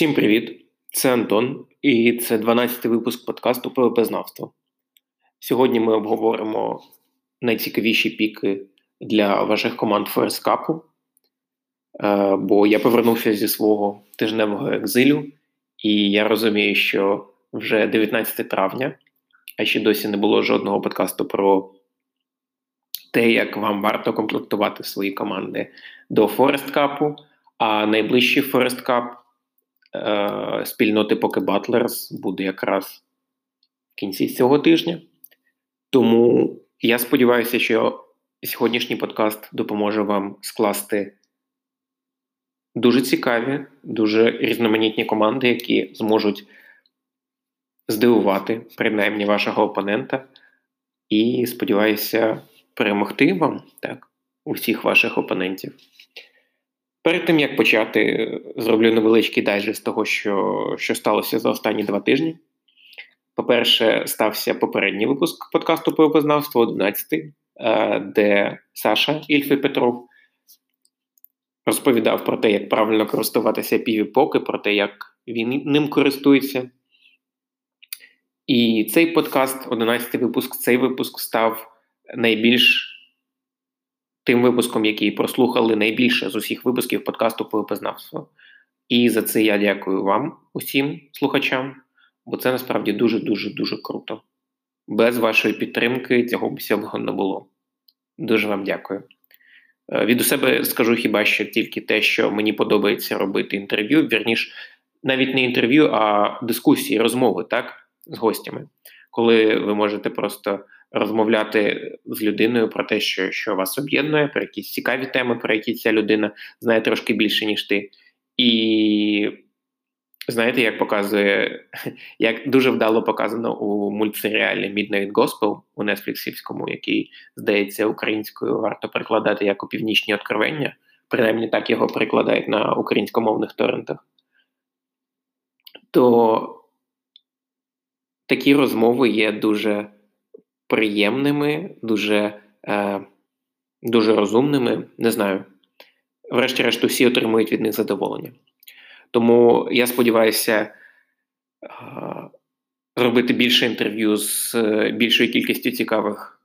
Всім привіт! Це Антон, і це 12-й випуск подкасту ПВП-знавство. Сьогодні ми обговоримо найцікавіші піки для ваших команд Forest Cup, е, бо я повернувся зі свого тижневого екзилю, і я розумію, що вже 19 травня, а ще досі не було жодного подкасту про те, як вам варто комплектувати свої команди до Forest Cup, а найближчий Forest Cup е, спільноти Poke Butlers буде якраз в кінці цього тижня. Тому я сподіваюся, що сьогоднішній подкаст допоможе вам скласти дуже цікаві, дуже різноманітні команди, які зможуть здивувати принаймні вашого опонента. І сподіваюся перемогти вам так, усіх ваших опонентів. Перед тим як почати, зроблю невеличкий дайджест того, що що сталося за останні два тижні. По-перше, стався попередній випуск подкасту «Пивознавство» 11 е, де Саша Ільфи Петров розповідав про те, як правильно користуватися півіпоки, про те, як він ним користується. І цей подкаст, 11 випуск, цей випуск став найбільш тим випуском, який прослухали найбільше з усіх випусків подкасту «Пивопознавство». І за це я дякую вам, усім слухачам, бо це насправді дуже-дуже дуже круто. Без вашої підтримки цього б всього не було. Дуже вам дякую. Е, від у себе скажу хіба що тільки те, що мені подобається робити інтерв'ю, вірніш, навіть не інтерв'ю, а дискусії, розмови так, з гостями, коли ви можете просто розмовляти з людиною про те, що що вас об'єднує, про якісь цікаві теми, про які ця людина знає трошки більше, ніж ти. І знаєте, як показує, як дуже вдало показано у мультсеріалі Midnight Gospel у Нетфліксівському, який, здається, українською варто перекладати як у північні откровення. Принаймні так його перекладають на українськомовних торрентах. То такі розмови є дуже приємними, дуже е, дуже розумними. Не знаю. Врешті-решт, всі отримують від них задоволення. Тому я сподіваюся е, робити більше інтерв'ю з е, більшою кількістю цікавих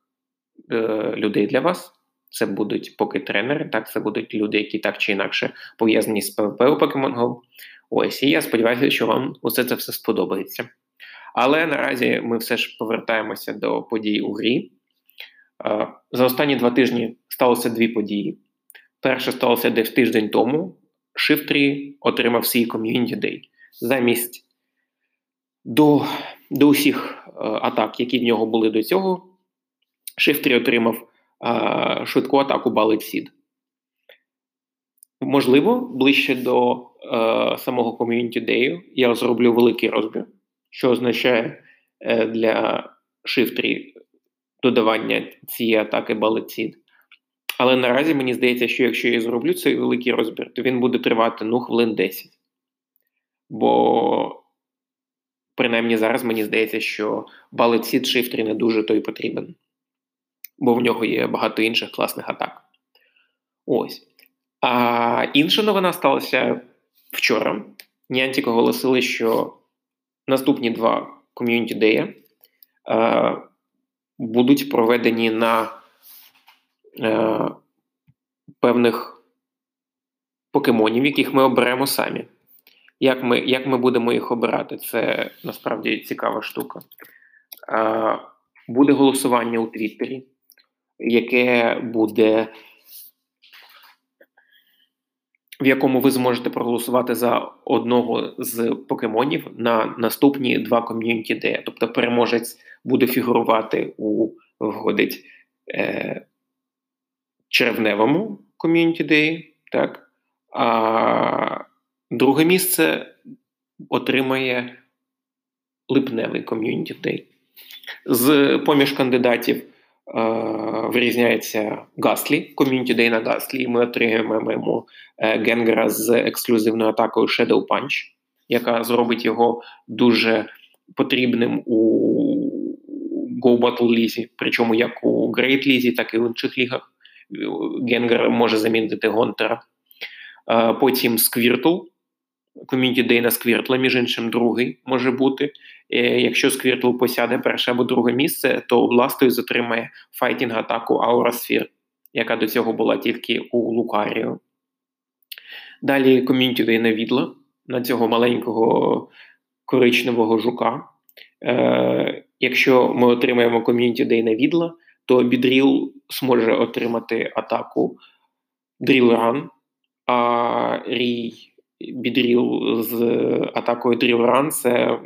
е, людей для вас. Це будуть поки тренери, так, це будуть люди, які так чи інакше пов'язані з ПВП у Pokemon Go. Ось, і я сподіваюся, що вам усе це все сподобається. Але наразі ми все ж повертаємося до подій у грі. Е, за останні два тижні сталося дві події. Перше сталося десь тиждень тому. Shift3 отримав свій Community Day. Замість до до усіх е, атак, які в нього були до цього, Shift3 отримав е, швидку атаку Ballet Seed. Можливо, ближче до е, самого Community Day я зроблю великий розбір що означає е, для Shift3 додавання цієї атаки балетсід. Але наразі мені здається, що якщо я зроблю цей великий розбір, то він буде тривати ну, хвилин 10. Бо, принаймні, зараз мені здається, що Shift3 не дуже той потрібен. Бо в нього є багато інших класних атак. Ось. А інша новина сталася вчора. Нянтік оголосили, що наступні два ком'юніті деї е, будуть проведені на е, певних покемонів, яких ми оберемо самі. Як ми як ми будемо їх обирати? Це насправді цікава штука. Е, буде голосування у Твіттері, яке буде в якому ви зможете проголосувати за одного з покемонів на наступні два ком'юніті деї. Тобто переможець буде фігурувати у виходить е, червневому ком'юніті деї, так? а друге місце отримає липневий ком'юніті дей. З поміж кандидатів вирізняється Гаслі, ком'юніті Дей на Гаслі, і ми отримаємо е, Генгера з ексклюзивною атакою Shadow Punch, яка зробить його дуже потрібним у Go Battle Лізі, причому як у Great Лізі, так і в інших лігах. Генгер може замінити Гонтера. Е, потім Сквіртл, Community Day на Сквіртла, між іншим, другий може бути. Е, якщо Сквіртл посяде перше або друге місце, то Бластойз затримає fighting -атаку Aura Sphere, яка до цього була тільки у Лукаріо. Далі Community Day на Відла, на цього маленького коричневого жука. Е, Якщо ми отримаємо Community Day на Відла, то Бідріл зможе отримати атаку Drill Run, а Рій Бідріл з атакою Drill Run це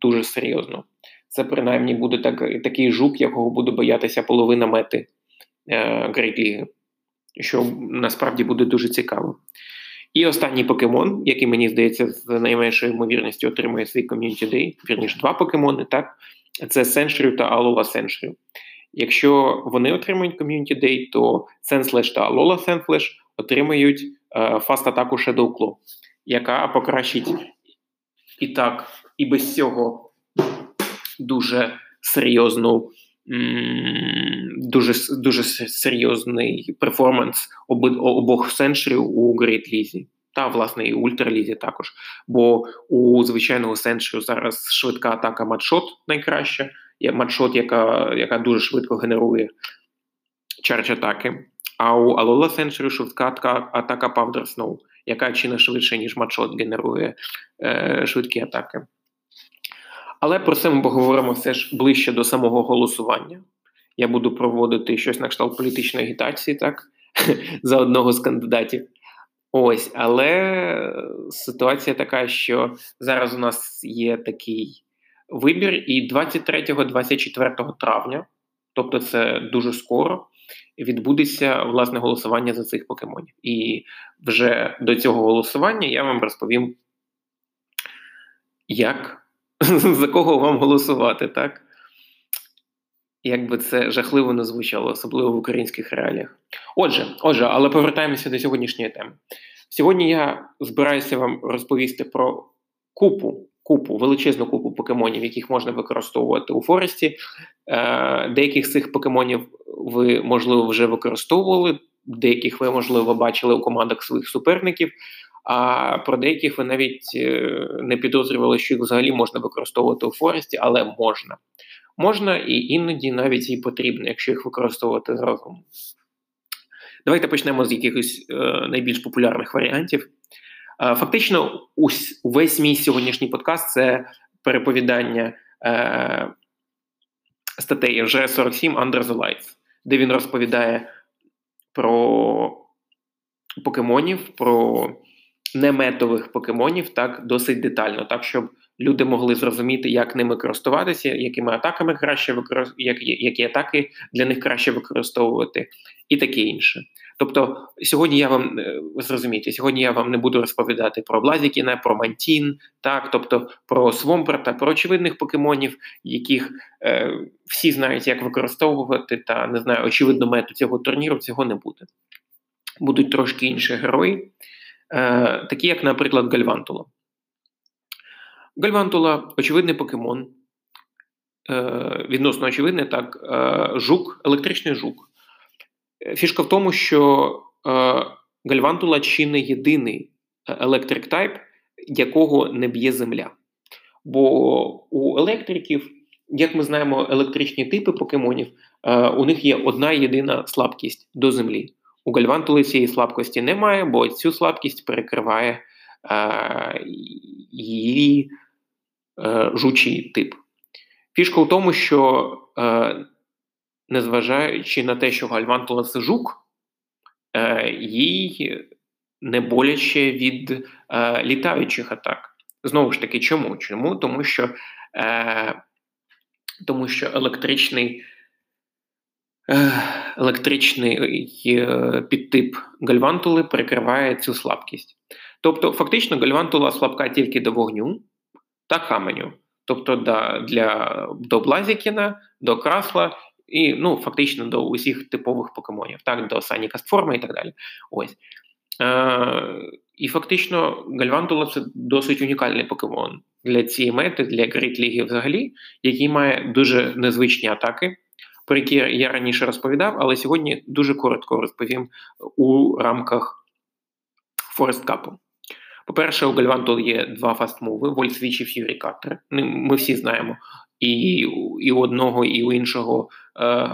дуже серйозно. Це принаймні буде так, такий жук, якого буде боятися половина мети е, Great Ліги, що насправді буде дуже цікаво. І останній покемон, який мені здається, з найменшою ймовірністю отримує свій community day, вірніше два покемони, так, це Sandshrew та Alola Sandshrew. Якщо вони отримують community day, то Sandslash та Alola Sandslash отримають е, fast-атаку Shadow Claw, яка покращить і так, і без цього дуже серйозну. Дуже дуже серйозний перформанс обох Sandshrew ів у Great Лізі. Та, власне, і Ультралізі також. Бо у звичайного Sandshrew у зараз швидка атака Mud Shot найкраща. Є Mud Shot, яка яка дуже швидко генерує charge атаки. А у Alola Sandshrew у швидка атака Powder Snow, яка чи не швидше, ніж Mud Shot генерує е, швидкі атаки. Але про це ми поговоримо все ж ближче до самого голосування. Я буду проводити щось на кшталт політичної агітації, так, за одного з кандидатів. Ось, але ситуація така, що зараз у нас є такий вибір, і 23-24 травня, тобто це дуже скоро, відбудеться власне голосування за цих покемонів. І вже до цього голосування я вам розповім, як за кого вам голосувати, так? Як би це жахливо не звучало, особливо в українських реаліях. Отже, отже, але повертаємося до сьогоднішньої теми. Сьогодні я збираюся вам розповісти про купу, купу, величезну купу покемонів, яких можна використовувати у Форесті. Е, Деяких з цих покемонів ви, можливо, вже використовували, деяких ви, можливо, бачили у командах своїх суперників а про деяких ви навіть е, не підозрювали, що їх взагалі можна використовувати у Форесті, але можна. Можна і іноді навіть і потрібно, якщо їх використовувати з. Давайте почнемо з якихось е, найбільш популярних варіантів. Е, фактично, увесь мій сьогоднішній подкаст це переповідання е, статей вже 47 Under the Lights, де він розповідає про покемонів, про неметових покемонів так досить детально, так щоб люди могли зрозуміти, як ними користуватися, якими атаками краще використ... які, атаки для них краще використовувати, і таке інше. Тобто, сьогодні я вам е, зрозумійте, сьогодні я вам не буду розповідати про Блазікіна, про Мантін, так, тобто про Свомпрата, про очевидних покемонів, яких е, всі знають, як використовувати, та не знаю, очевидно, мету цього турніру цього не буде. Будуть трошки інші герої. Е, такі як, наприклад, Гальвантула. Гальвантула очевидний покемон. Е, відносно очевидний, так, е, жук, електричний жук. Фішка в тому, що Гальвантула чи не єдиний електрик тайп, якого не б'є земля. Бо у електриків, як ми знаємо, електричні типи покемонів, у них є одна єдина слабкість до землі. У Гальвантули цієї слабкості немає, бо цю слабкість перекриває е, її е, жучий тип. Фішка в тому, що, е, незважаючи на те, що Гальвантула це жук, е, їй не боляче від е, літаючих атак. Знову ж таки, чому? Чому? Тому що, е, Тому що електричний електричний е, підтип гальвантули перекриває цю слабкість. Тобто, фактично, гальвантула слабка тільки до вогню та каменю. Тобто да, для, до Блазікіна, до красла і ну, фактично до усіх типових покемонів, так, до Sunny Castform и і так далі. Ось. Е, І фактично Гальвантула це досить унікальний покемон для цієї мети, для Great Ліги взагалі, який має дуже незвичні атаки про які я раніше розповідав, але сьогодні дуже коротко розповім у рамках Forest Cup у. По-перше, у Гальвантул є два fast move и, Volt Switch і Fury Cutter. Ми всі знаємо. І і одного, і у іншого е,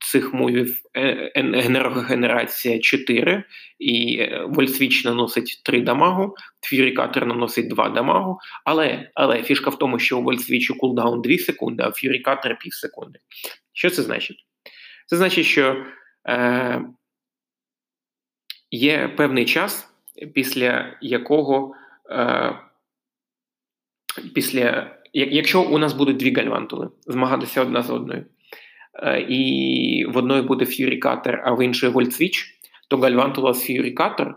цих move ів е, енергогенерація 4, і Volt Switch наносить 3 damage у, Fury Cutter наносить 2 damage у. Але але фішка в тому, що у Volt Switch у cooldown 2 секунди, а у Fury Cutter пів секунди. Що це значить? Це значить, що е, є певний час після якого е, після якщо у нас будуть дві гальвантули змагатися одна з одною, е, і в одної буде Fury Cutter, а в іншої Volt Switch, то гальвантула з Fury Cutter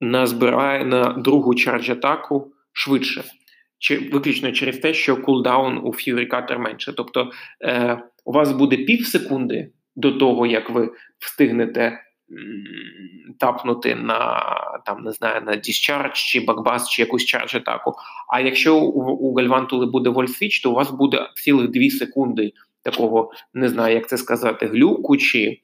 назбирає на другу charge атаку швидше, чи виключно через те, що cooldown у Fury Cutter менше. Тобто е, у вас буде пів секунди до того, як ви встигнете тапнути на там не знаю на Discharge чи Bug Buzz, чи якусь charge атаку. А якщо у, у Гальвантули буде Volt Switch, то у вас буде цілих 2 секунди такого, не знаю, як це сказати, глюку чи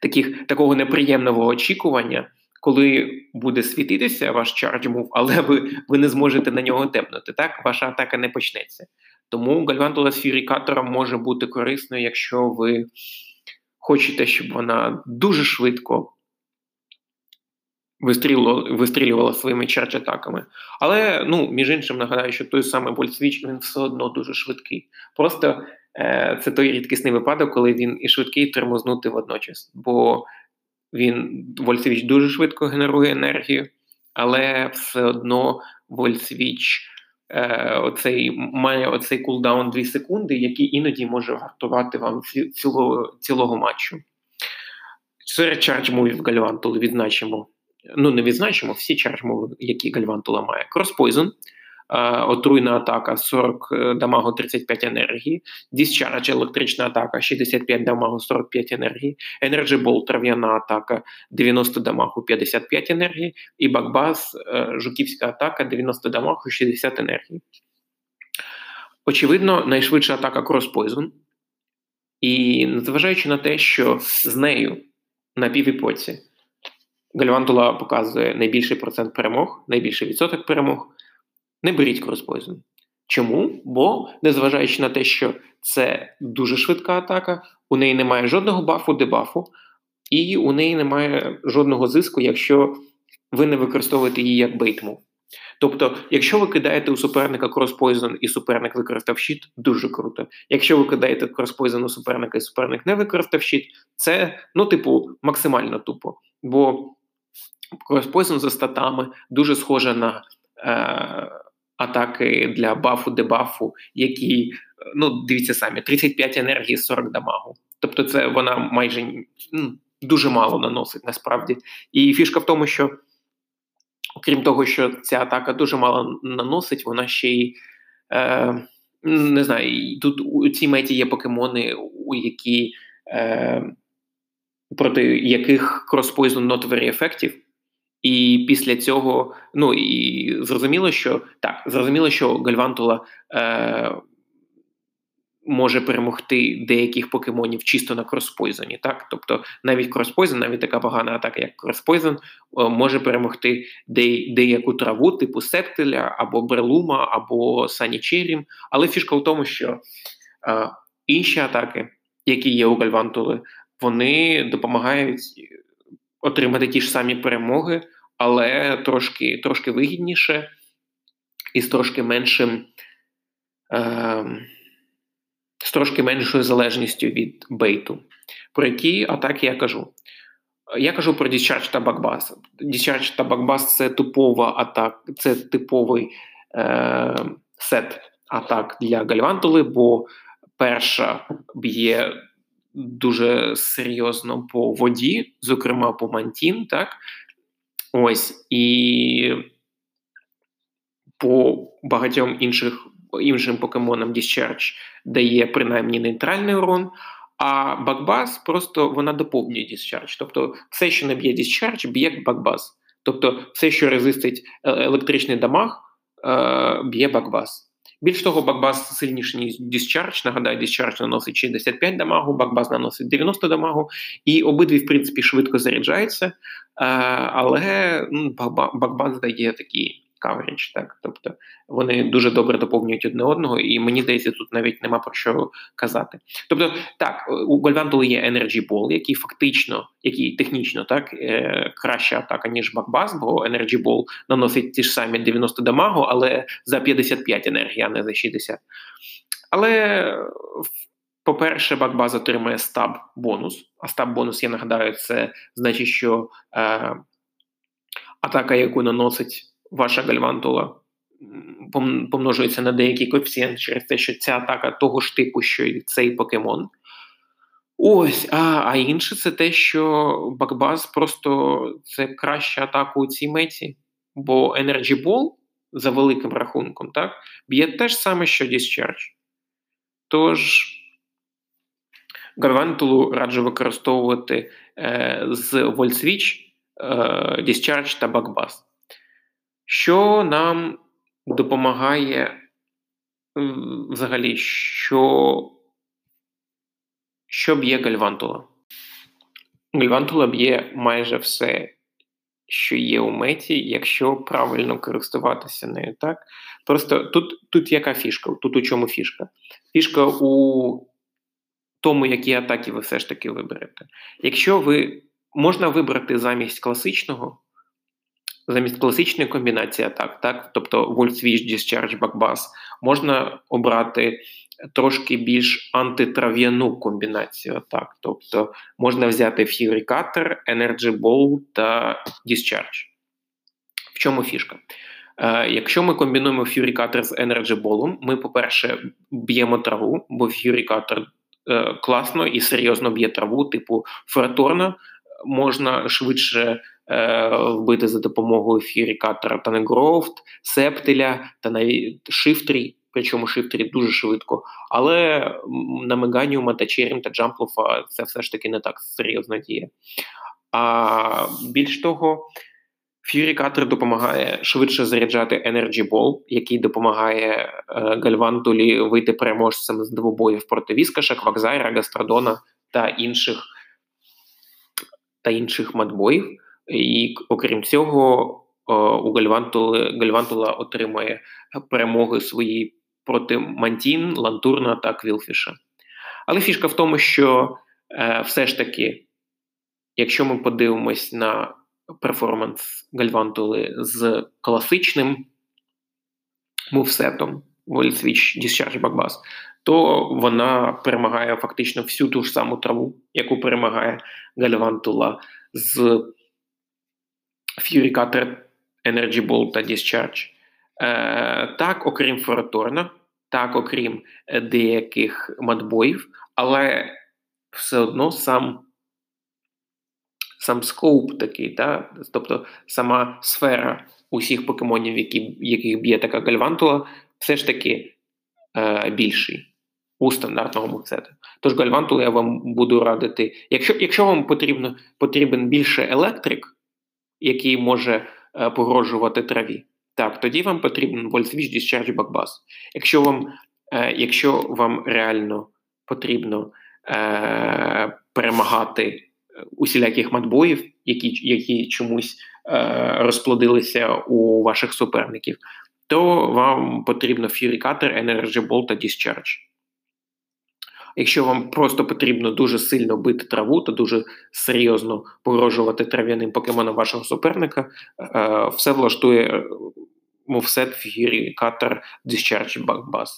таких, такого неприємного очікування. Коли буде світитися ваш charge move, але ви ви не зможете на нього тепнути, так ваша атака не почнеться. Тому гальвантула з Fury Cutter ом може бути корисною, якщо ви хочете, щоб вона дуже швидко вистрілювала, своїми charge-атаками. Але, ну, між іншим, нагадаю, що той самий Volt Switch він все одно дуже швидкий. Просто е, це той рідкісний випадок, коли він і швидкий і тормознути водночас. Бо він Volt Switch дуже швидко генерує енергію, але все одно Volt Switch е, оцей має оцей cooldown 2 секунди, який іноді може вартувати вам цілого цілого матчу. Серед charge move ів Гальвантули відзначимо. Ну, не відзначимо всі charge move и, які Гальвантула має. Cross Poison, отруйна атака 40 е, damage у 35 енергії, Discharge електрична атака 65 damage у 45 енергії, Energy Ball трав'яна атака 90 damage у 55 енергії, і Bug Buzz е, жуківська атака 90 damage у 60 енергії. Очевидно, найшвидша атака Cross Poison. І незважаючи на те, що з нею на PvPoke ці Гальвантула показує найбільший процент перемог, найбільший відсоток перемог. Не беріть Cross Poison. Чому? Бо, незважаючи на те, що це дуже швидка атака, у неї немає жодного buff у, debuff у, і у неї немає жодного зиску, якщо ви не використовуєте її як bait move. Тобто, якщо ви кидаєте у суперника кроспойзен і суперник використав щит, дуже круто. Якщо ви кидаєте кроспойзен у суперника і суперник не використав щит, це, ну, типу, максимально тупо. Бо кроспойзен за статами дуже схоже на. Е- атаки для бафу, дебафу, які, ну, дивіться самі, 35 енергії, 40 дамагу. Тобто, це вона майже ну, дуже мало наносить насправді. І фішка в тому, що, окрім того, що ця атака дуже мало наносить, вона ще й. Е, не знаю, тут у цій меті є покемони, у які е, проти яких not very effective, і після цього, ну і зрозуміло, що так, зрозуміло, що Гальвантула е, може перемогти деяких покемонів чисто на Cross Poison і. Так, тобто навіть Cross Poison, навіть така погана атака, як Cross Poison, е, може перемогти де, деяку траву, типу Sceptile я або Breloom а, або Sunny Cherrim. Але фішка в тому, що е, інші атаки, які є у Гальвантули, вони допомагають отримати ті ж самі перемоги, але трошки трошки вигідніше і з трошки меншим. Е, з трошки меншою залежністю від бейту. Про які атаки я кажу? Я кажу про Discharge та Backbus. Discharge та Backbus – це типова атак, це типовий е, сет атак для Гальвантули, бо перша б'є дуже серйозно по воді, зокрема по Мантін, так? Ось і по багатьом інших іншим покемонам Discharge дає принаймні нейтральний урон, а Бакбас просто вона доповнює Discharge. Тобто все, що не б'є Discharge, б'є Бакбас. Тобто все, що резистить е, електричний дамаг, е, б'є Бакбас. Більш того, Бакбас сильніший, ніж Discharge. Нагадаю, Discharge наносить 65 дамагу, Бакбас наносить 90 дамагу, і обидві, в принципі, швидко заряджаються, е, але ну, Бакбас дає такі coverage, так тобто вони дуже добре доповнюють одне одного, і мені здається, тут навіть нема про що казати. Тобто, так, у Гольвантули є Energy Ball, який фактично, який технічно так е, краща атака, ніж Бакбас, бо Energy Ball наносить ті ж самі 90 дамагу, але за 55 енергії, а не за 60. Але. По-перше, Бакбаз отримує стаб бонус. А стаб бонус, я нагадаю, це значить, що е, атака, яку наносить ваша гальвантула помножується на деякий коефіцієнт через те, що ця атака того ж типу, що і цей покемон. Ось, а а інше це те, що Бакбаз просто це краща атака у цій меті, бо Energy Ball за великим рахунком, так, б'є те ж саме, що Discharge. Тож, Гальвантулу раджу використовувати е, з Switch, е, Discharge та Бакбаз що нам допомагає взагалі, що що б'є гальвантула? Гальвантула б'є майже все, що є у меті, якщо правильно користуватися нею. так? Просто тут тут яка фішка? Тут у чому фішка? Фішка у тому, які атаки ви все ж таки виберете. Якщо ви можна вибрати замість класичного замість класичної комбінації атак, так, тобто Volt Switch, Discharge, Backbus, можна обрати трошки більш антитрав'яну комбінацію атак. Тобто можна взяти Fury Cutter, Energy Ball та Discharge. В чому фішка? Е, Якщо ми комбінуємо Cutter з Energy Ball, ми, по-перше, б'ємо траву, бо Cutter е, класно і серйозно б'є траву, типу Фераторна, можна швидше вбити за допомогою фірікатора та негрофт, септиля та навіть шифтрі, причому шифтрі дуже швидко. Але на Меганіума та Черім та Джамплуфа це все ж таки не так серйозно діє. А більш того, Фюрікатор допомагає швидше заряджати Energy Ball, який допомагає е, Гальвантулі вийти переможцем з двобоїв проти Віскаша, Квакзайра, Гастрадона та інших та інших матбоїв. І окрім цього, у Гальвантули, Гальвантула отримує перемоги свої проти Мантін, Лантурна та Квілфіша. Але фішка в тому, що е, все ж таки, якщо ми подивимось на перформанс Гальвантули з класичним мувсетом Switch Discharge Backbass, то вона перемагає фактично всю ту ж саму траву, яку перемагає Гальвантула з Fury Cutter, Energy Ball та Discharge. Е, Так, окрім Фораторна, так, окрім деяких матбоїв, але все одно сам сам скоуп такий, та? тобто сама сфера усіх покемонів, які, яких б'є така гальвантула, все ж таки е, більший у стандартного мувсета. Тож гальвантулу я вам буду радити. Якщо якщо вам потрібно, потрібен більше електрик, який може е, погрожувати траві, так, тоді вам потрібен Voltswitch Discharge Backbus. Якщо вам е, якщо вам реально потрібно е, перемагати усіляких матбоїв, які які чомусь е, розплодилися у ваших суперників, то вам потрібно Fury Cutter, Energy Ball та Discharge. Якщо вам просто потрібно дуже сильно бити траву та дуже серйозно погрожувати трав'яним покемонам вашого суперника, е, все влаштує мовсет Fury Cutter Discharge Bass.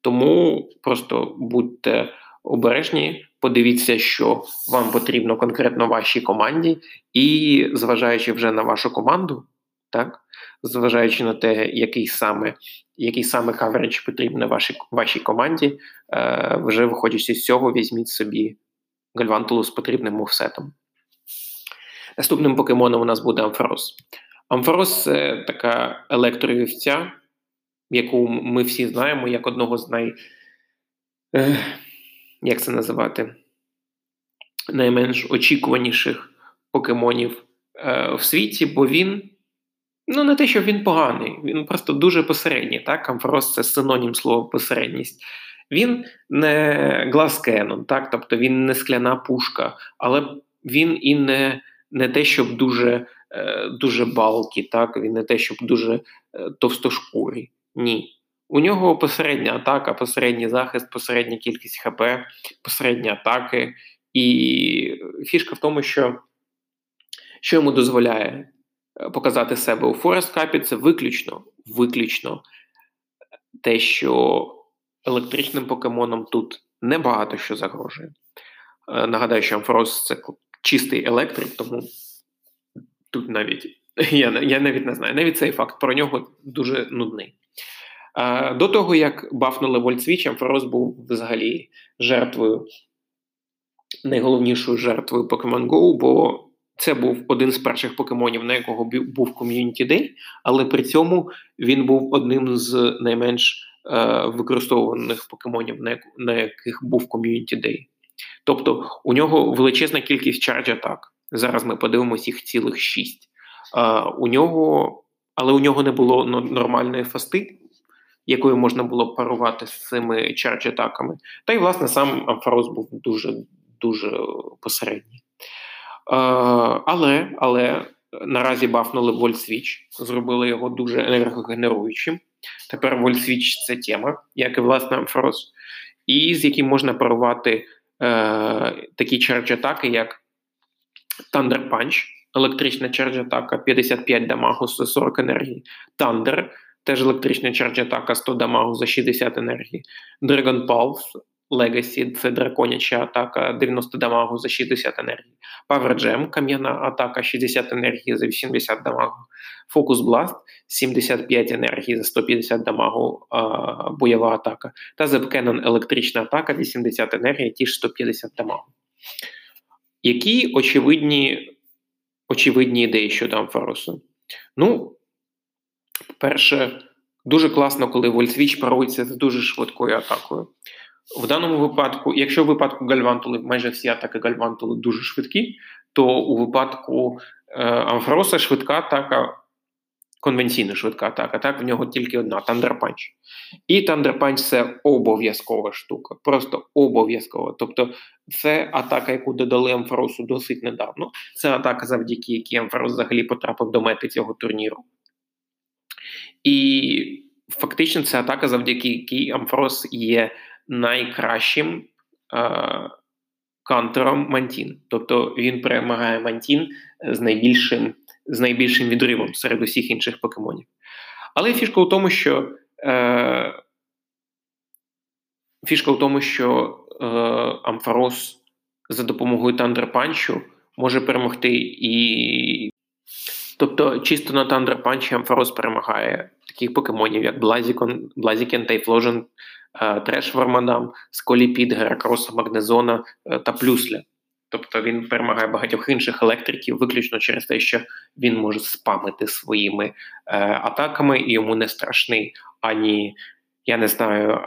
Тому просто будьте обережні, подивіться, що вам потрібно конкретно вашій команді, і зважаючи вже на вашу команду, так, зважаючи на те, який саме який саме каверидж потрібен вашій вашій команді, е, вже виходячи з цього, візьміть собі гальвантулу з потрібним мувсетом. Наступним покемоном у нас буде Амфорос. Амфорос це така електровівця, яку ми всі знаємо як одного з най. Е, як це називати? Найменш очікуваніших покемонів е, в світі, бо він Ну, не те, що він поганий, він просто дуже посередній. Так? Амфорос це синонім слова посередність. Він не глаз так? тобто він не скляна пушка, але він і не не те, щоб дуже е, дуже балкі, так? він не те, щоб дуже е, товстошкурий. Ні. У нього посередня атака, посередній захист, посередня кількість ХП, посередні атаки. І фішка в тому, що що йому дозволяє показати себе у Форест Капі, це виключно виключно те, що електричним покемоном тут небагато що загрожує. Е, нагадаю, що Ampharos це чистий електрик, тому тут навіть я я навіть не знаю. Навіть цей факт про нього дуже нудний. Е, до того, як бафнули Volt Switch, Ampharos був взагалі жертвою, найголовнішою жертвою Pokemon Go, бо це був один з перших покемонів, на якого був community Day, але при цьому він був одним з найменш е, використовуваних покемонів, на, на яких був community Day. Тобто у нього величезна кількість charge атак. Зараз ми подивимося їх цілих шість. Е, у нього, Але у нього не було нормальної fast и, якою можна було парувати з цими charge атаками. Та й, власне, сам Ampharos був дуже дуже посередній. Е, але але наразі бафнули Volt Switch, зробили його дуже енергогенеруючим. Тепер Volt Switch це тема, як і власне Амфрос, і з яким можна парувати е, такі charge-атаки, як Thunder Punch, електрична charge-атака 55 дамагу за 40 енергії, Thunder, теж електрична charge-атака 100 дамагу за 60 енергії, Dragon Pulse, Legacy це драконяча атака 90 дамагу за 60 енергії. Power Gem кам'яна атака 60 енергії за 80 дамагу. Focus Blast 75 енергії за 150 дамагу а, бойова атака. Та Zap Cannon електрична атака 80 енергії, ті ж 150 дамагу. Які очевидні очевидні ідеї щодо Амфоросу? Ну, перше, дуже класно, коли Volt Switch парується з дуже швидкою атакою. В даному випадку, якщо в випадку Гальвантули майже всі атаки Гальвантули дуже швидкі, то у випадку е, Амфроса швидка атака, конвенційна швидка атака, так в нього тільки одна Punch. І Punch – це обов'язкова штука, просто обов'язкова. Тобто це атака, яку додали Амфросу досить недавно. Це атака, завдяки якій Амфрос взагалі потрапив до мети цього турніру. І фактично це атака, завдяки якій Амфрос є найкращим е, counter ом Мантін. Тобто він перемагає Мантін з найбільшим з найбільшим відривом серед усіх інших покемонів. Але фішка у тому, що е, фішка у тому, що е, Амфарос за допомогою Thunder Punch у може перемогти і. Тобто, чисто на Thunder Punch і Амфарос перемагає таких покемонів, як Блазікен, Блазікен, Тайфложен, Е, Треш Вормадам, Сколіпід, Геракроса, Магнезона е, та Плюсля. Тобто він перемагає багатьох інших електриків виключно через те, що він може спамити своїми е, атаками, і йому не страшний ані, я не знаю,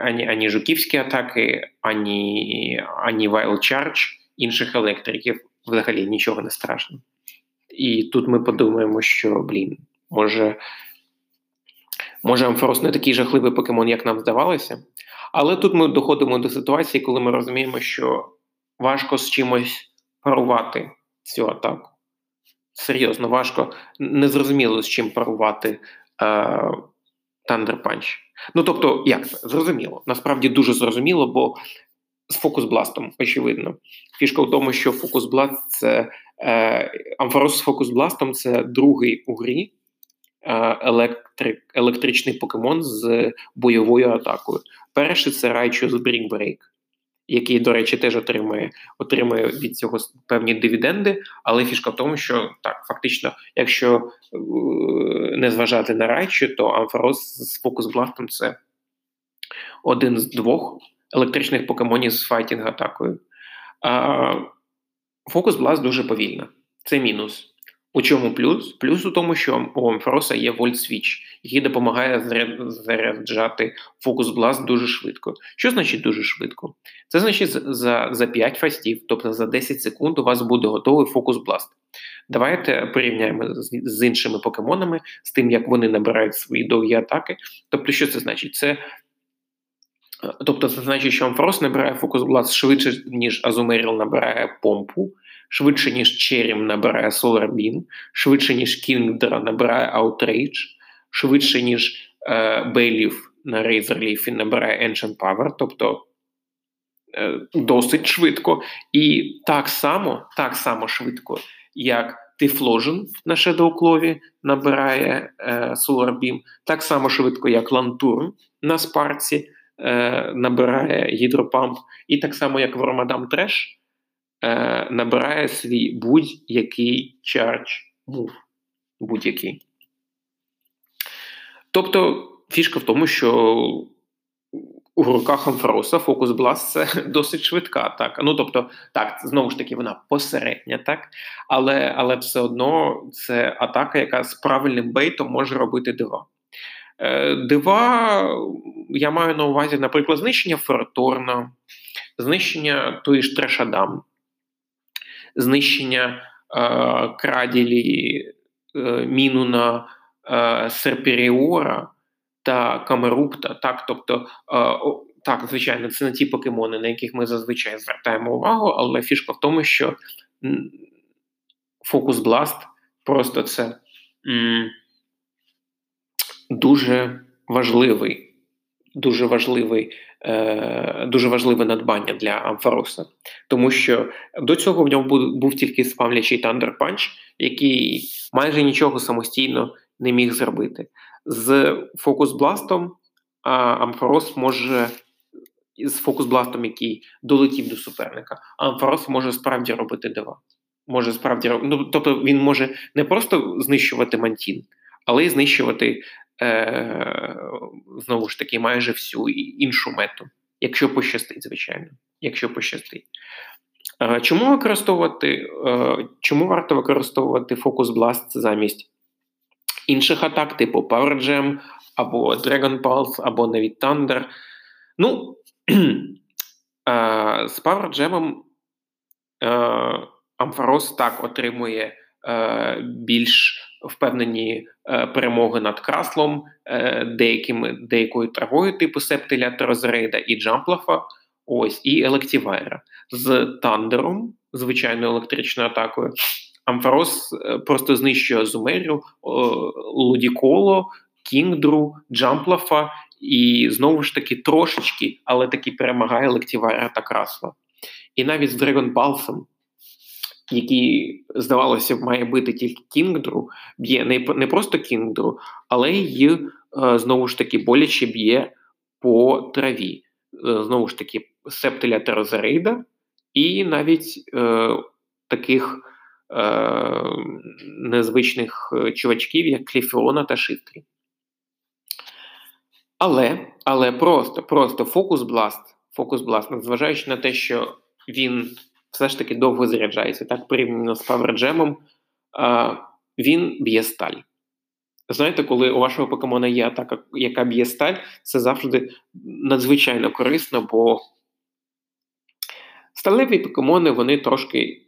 ані ані жуківські атаки, ані ані Wild Charge інших електриків. Взагалі нічого не страшно. І тут ми подумаємо, що блін, може Може, Амфорос не такий жахливий покемон, як нам здавалося. Але тут ми доходимо до ситуації, коли ми розуміємо, що важко з чимось парувати цю атаку. Серйозно, важко, незрозуміло з чим парувати е, Punch. Ну, тобто, як це? Зрозуміло. Насправді дуже зрозуміло, бо з фокус-бластом, очевидно. Фішка в тому, що фокус-бласт це е, Амфорос з фокус-бластом це другий у грі. Е, електрик, електричний покемон з бойовою атакою. Перший це Райчо з Брік який, до речі, теж отримує отримує від цього певні дивіденди, але фішка в тому, що так, фактично, якщо е, не зважати на Райчу, то Амфорос з фокус-бластом це один з двох електричних покемонів з fighting атакою. Focus Blast дуже повільна. Це мінус. У чому плюс? Плюс у тому, що у Амфроса є Switch, який допомагає заряджати Focus Blast дуже швидко. Що значить дуже швидко? Це значить за за 5 fast ів, тобто за 10 секунд, у вас буде готовий Focus Blast. Давайте порівняємо з, з іншими покемонами, з тим, як вони набирають свої довгі атаки. Тобто, що це значить? Це Тобто це значить, що Амфрос набирає фокус Blast швидше, ніж Азумеріл набирає помпу швидше, ніж Черім набирає Solar Beam, швидше, ніж Кінгдра набирає Outrage, швидше, ніж е, Бейлів на Razor Leaf набирає Ancient Power, тобто е, досить швидко. І так само так само швидко, як Тифложен на Shadow Claw набирає е, Solar Beam, так само швидко, як Лантурн на Спарці е, набирає Гідропамп, і так само, як Вормадам Треш е, набирає свій будь-який charge move. Будь-який. Тобто фішка в тому, що у руках Амфроса фокус Бласт це досить швидка атака. Ну тобто, так, знову ж таки, вона посередня, так, але але все одно це атака, яка з правильним бейтом може робити дива. Е, Дива, я маю на увазі, наприклад, знищення Ферторна, знищення тої ж Трешадам знищення е, краділі е, Мінуна е, Серперіора та Камерупта. Так, тобто, так, звичайно, це не ті покемони, на яких ми зазвичай звертаємо увагу, але фішка в тому, що Фокус Бласт просто це м, дуже важливий. Дуже важливий Е, дуже важливе надбання для Амфароса, тому що до цього в ньому був, був тільки Thunder Punch, який майже нічого самостійно не міг зробити. З фокус-бластом Амфарос може. З фокус-бластом, який долетів до суперника, Амфарос може справді робити дива. Може справді ну, Тобто він може не просто знищувати мантін, але й знищувати е, знову ж таки майже всю іншу мету, якщо пощастить, звичайно. Якщо пощастить. Е, чому використовувати, е, чому варто використовувати Focus Blast замість інших атак, типу Power Gem, або Dragon Pulse, або навіть Thunder? Ну, е, з Power Gem Амфарос так отримує більш впевнені е, перемоги над краслом, е, деякими деякою травою, типу Септиля Трозрейда і Джамплафа. Ось і Електівайра з Тандером, звичайною електричною атакою. Амфарос е, просто знищує Зумерю, Лудіколо, Кінгдру, Джамплафа і знову ж таки трошечки, але таки перемагає Електівайра та Красла. І навіть з Дрегон Палсом який, здавалося, має бити тільки Кінгдру, б'є не не просто Кінгдру, але й е, знову ж таки боляче б'є по траві. Е, знову ж таки, септиля Терозарейда і навіть е, таких е, незвичних чувачків, як Кліфіона та Шитрі. Але але просто просто фокус бласт, фокус бласт, незважаючи на те, що він все ж таки довго заряджається. Так, порівняно з паверджемом, він б'є сталь. Знаєте, коли у вашого покемона є атака, яка б'є сталь, це завжди надзвичайно корисно, бо сталеві покемони вони трошки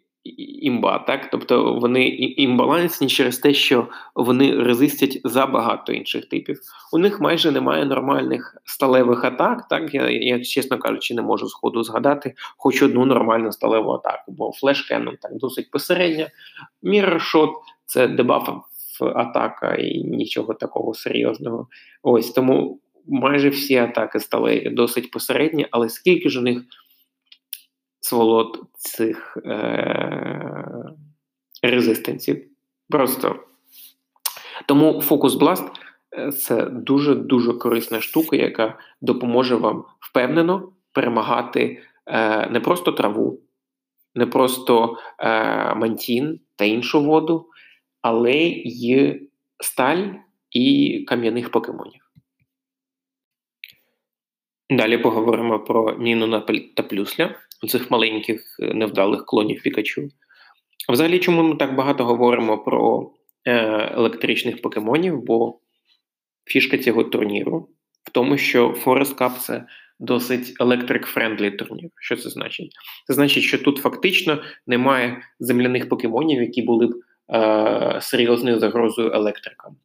імба, так? Тобто вони імбалансні через те, що вони резистять забагато інших типів. У них майже немає нормальних сталевих атак. Так я, я чесно кажучи, не можу сходу згадати хоч одну нормальну сталеву атаку, бо флеш Cannon так досить посередня. Міршот це дебаф атака і нічого такого серйозного. Ось тому майже всі атаки сталеві досить посередні, але скільки ж у них сволод цих е- резистенсів. Просто тому фокус Blast е, це дуже-дуже корисна штука, яка допоможе вам впевнено перемагати е, не просто траву, не просто е, мантін та іншу воду, але й сталь і кам'яних покемонів. Далі поговоримо про Ніну та Плюсля цих маленьких е, невдалих клонів Пікачу. Взагалі, чому ми так багато говоримо про е, електричних покемонів? Бо фішка цього турніру в тому, що Forest Cup – це досить electric-friendly турнір. Що це значить? Це значить, що тут фактично немає земляних покемонів, які були б е, серйозною загрозою електрикам.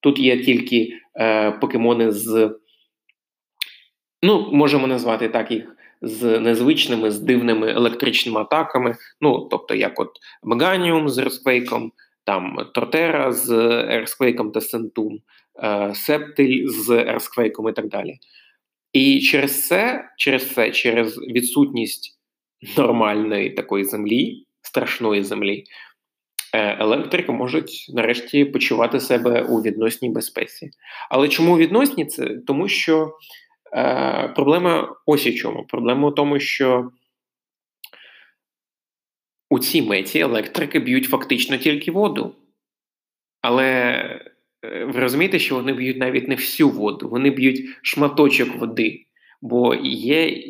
Тут є тільки е, покемони з, ну, можемо назвати так їх з незвичними, з дивними електричними атаками. Ну, тобто, як от Меганіум з Ерсквейком, там Тортера з Ерсквейком та Сентум, Септиль з Ерсквейком і так далі. І через це, через це, через відсутність нормальної такої землі, страшної землі, е, електрики можуть нарешті почувати себе у відносній безпеці. Але чому відносні це? Тому що е, проблема ось у чому. Проблема у тому, що у цій меті електрики б'ють фактично тільки воду. Але Е, ви розумієте, що вони б'ють навіть не всю воду, вони б'ють шматочок води, бо є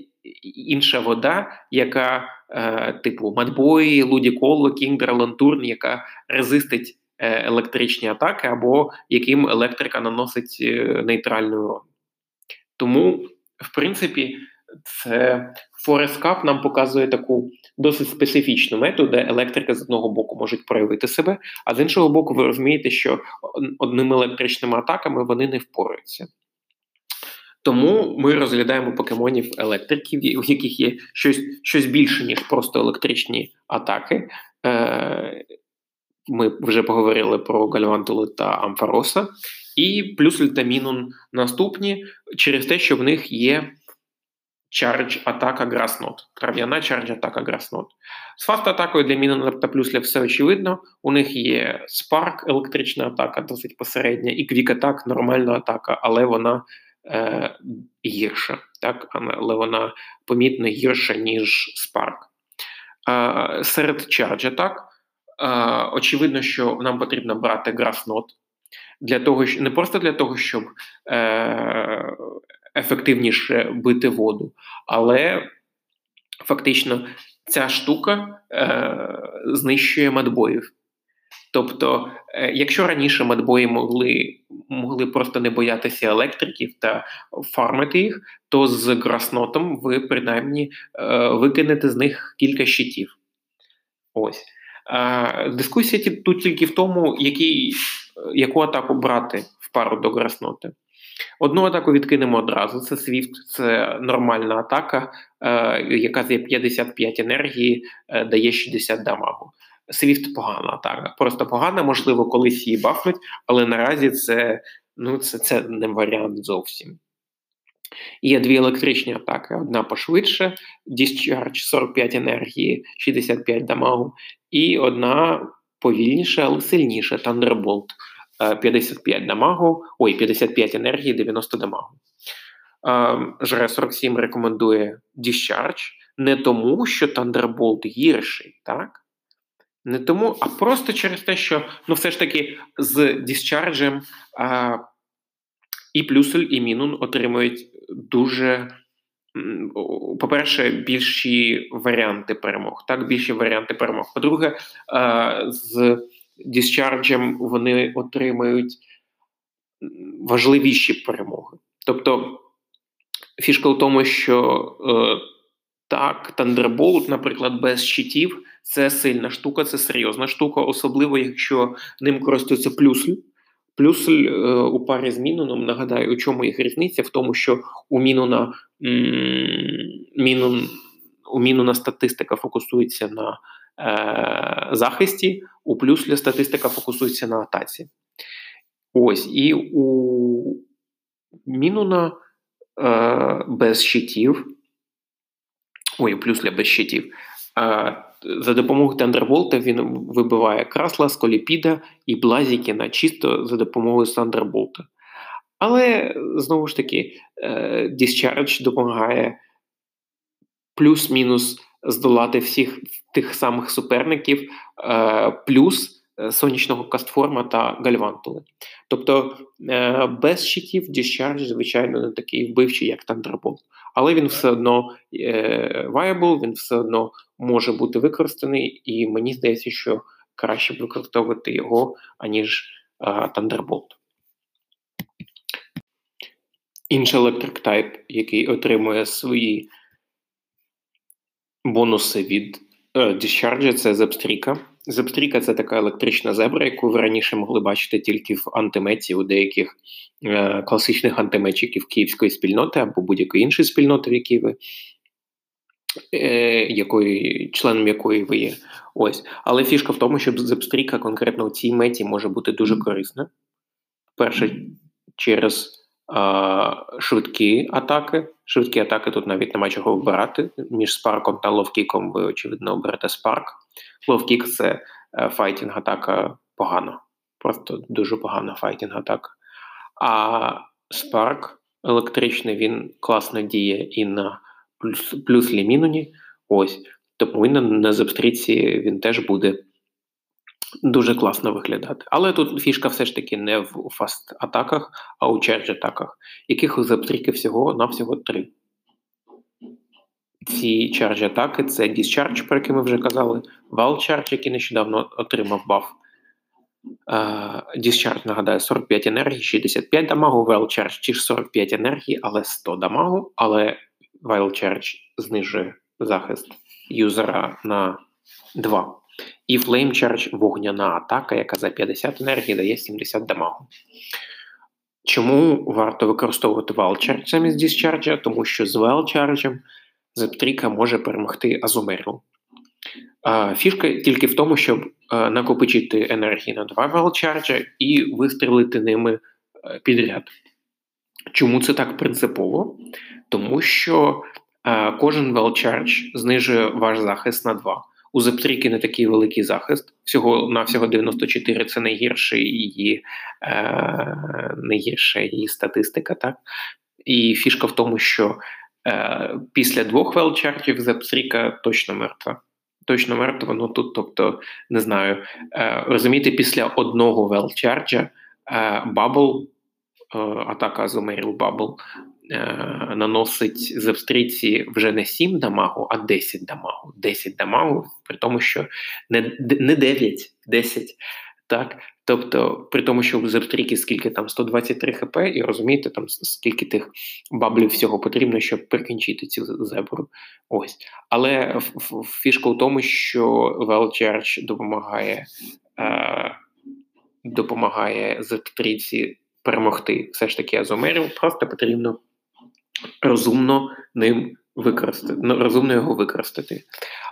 інша вода, яка, е, типу, Матбої, Лудіколо, Кінгдер, Лантурн, яка резистить е, електричні атаки, або яким електрика наносить нейтральний урон. Тому, в принципі, це Forest Cup нам показує таку досить специфічну мету, де електрика з одного боку можуть проявити себе, а з іншого боку, ви розумієте, що одними електричними атаками вони не впораються. Тому ми розглядаємо покемонів електриків, у яких є щось щось більше, ніж просто електричні атаки. Е, Ми вже поговорили про Гальвантулу та Амфароса, і плюс Літамінун наступні через те, що в них є Charge атака Граснот. Трав'яна Charge атака Граснот. З fast атакою для Мінуна та Плюсля все очевидно. У них є Spark, електрична атака, досить посередня, і Quick Attack, нормальна атака, але вона е, гірша. Так? Але вона помітно гірша, ніж Spark. Е, серед Charge атак. Е, очевидно, що нам потрібно брати Grass Knot. Для того, не просто для того, щоб е, ефективніше бити воду. Але фактично ця штука е, знищує медбоїв. Тобто, е, якщо раніше медбої могли могли просто не боятися електриків та фармити їх, то з граснотом ви принаймні е, викинете з них кілька щитів. Ось. Дискусія тут тільки в тому, який, яку атаку брати в пару до грасноти. Одну атаку відкинемо одразу. Це Swift, це нормальна атака, е, яка за 55 енергії е, дає 60 дамагу. Swift погана атака. Просто погана, можливо, колись її бафнуть, але наразі це ну, це, це не варіант зовсім. Є дві електричні атаки: одна пошвидше, Discharge 45 енергії, 65 дамагу, і одна повільніша, але сильніша Thunderbolt. 55 е, дамагу, ой, 55 енергії, 90 дамагу. Е, Жре 47 рекомендує Discharge не тому, що Thunderbolt гірший, так? Не тому, а просто через те, що ну, все ж таки з Discharge і Плюсель, і Мінун отримують дуже, по-перше, більші варіанти перемог. Так, більші варіанти перемог. По-друге, з діscharge вони отримають важливіші перемоги. Тобто фішка в тому, що е, так, Thunderbolt, наприклад, без щитів це сильна штука, це серйозна штука, особливо якщо ним користується плюсль. Плюс е, у парі з Мінуном, нагадаю, у чому їх різниця? В тому, що у Мінуна м, Мінун, у Мінуна статистика фокусується на е, захисті, у плюслі статистика фокусується на атаці. Ось, і у Мінуна е, без щитів. Ой, у плюсля без щитів. Е, за допомогою Тандерболта він вибиває красла, сколіпіда і Блазікіна чисто за допомогою Тандерболта. Але знову ж таки, е, Discharge допомагає плюс-мінус здолати всіх тих самих суперників, е, плюс е, сонячного кастформа та гальвантули. Тобто без щитів Discharge, звичайно, не такий вбивчий, як Thunderbolt. Але він все одно viable, він все одно може бути використаний, і мені здається, що краще б використовувати його, аніж Thunderbolt. Інший Electric Type, який отримує свої бонуси від е, Discharge, це Зепстріка. Зепстріка це така електрична зебра, яку ви раніше могли бачити тільки в антиметі у деяких е, класичних антиметчиків київської спільноти або будь-якої іншої спільноти, в якій ви якої, членом якої ви є. Ось. Але фішка в тому, що зебстріка конкретно у цій меті може бути дуже корисна. Перше, через швидкі атаки. Швидкі атаки тут навіть нема чого вибирати. Між Spark ом та Low Kick ом ви, очевидно, оберете Spark. Low Kick це е, fighting-атака погана. Просто дуже погана fighting-атака. А Spark електричний, він класно діє і на плюс, Плюслі, Мінуні. Ось. Тому на, на зебстріці він теж буде дуже класно виглядати. Але тут фішка все ж таки не в fast-атаках, а у charge-атаках, яких у зебстріки всього на всього три. Ці charge-атаки це Discharge, про який ми вже казали, Charge, який нещодавно отримав баф. Uh, Discharge, нагадаю, 45 енергії, 65 дамагу, Charge ті ж 45 енергії, але 100 дамагу, але Charge знижує захист юзера на 2. І Flame Charge вогняна атака, яка за 50 енергії дає 70 дамагу. Чому варто використовувати Charge замість Discharge? Тому що з Charge Зептріка може перемогти Азумеру. Фішка тільки в тому, щоб накопичити енергії на два Charge і вистрілити ними е, підряд. Чому це так принципово? Тому що кожен Charge знижує ваш захист на 2. У Зептріки не такий великий захист. Всього на всього 94 це найгірша її е, найгірша її статистика. так? І фішка в тому, що е, після двох велчартів Зептріка точно мертва. Точно мертва, ну тут, тобто, не знаю, е, розумієте, після одного велчарджа е, Bubble, е, атака Азумеріл Bubble, Е, наносить Зебстрійці вже не 7 дамагу, а 10 дамагу. 10 дамагу, при тому, що не не 9, 10. Так? Тобто, при тому, що в Зебстрійки скільки там 123 хп, і розумієте, там скільки тих Bubble ів всього потрібно, щоб прикінчити цю зебру. Ось. Але фішка в тому, що Велчерч допомагає е, допомагає Зептрійці перемогти все ж таки Азомерів, просто потрібно розумно ним використати, ну, розумно його використати.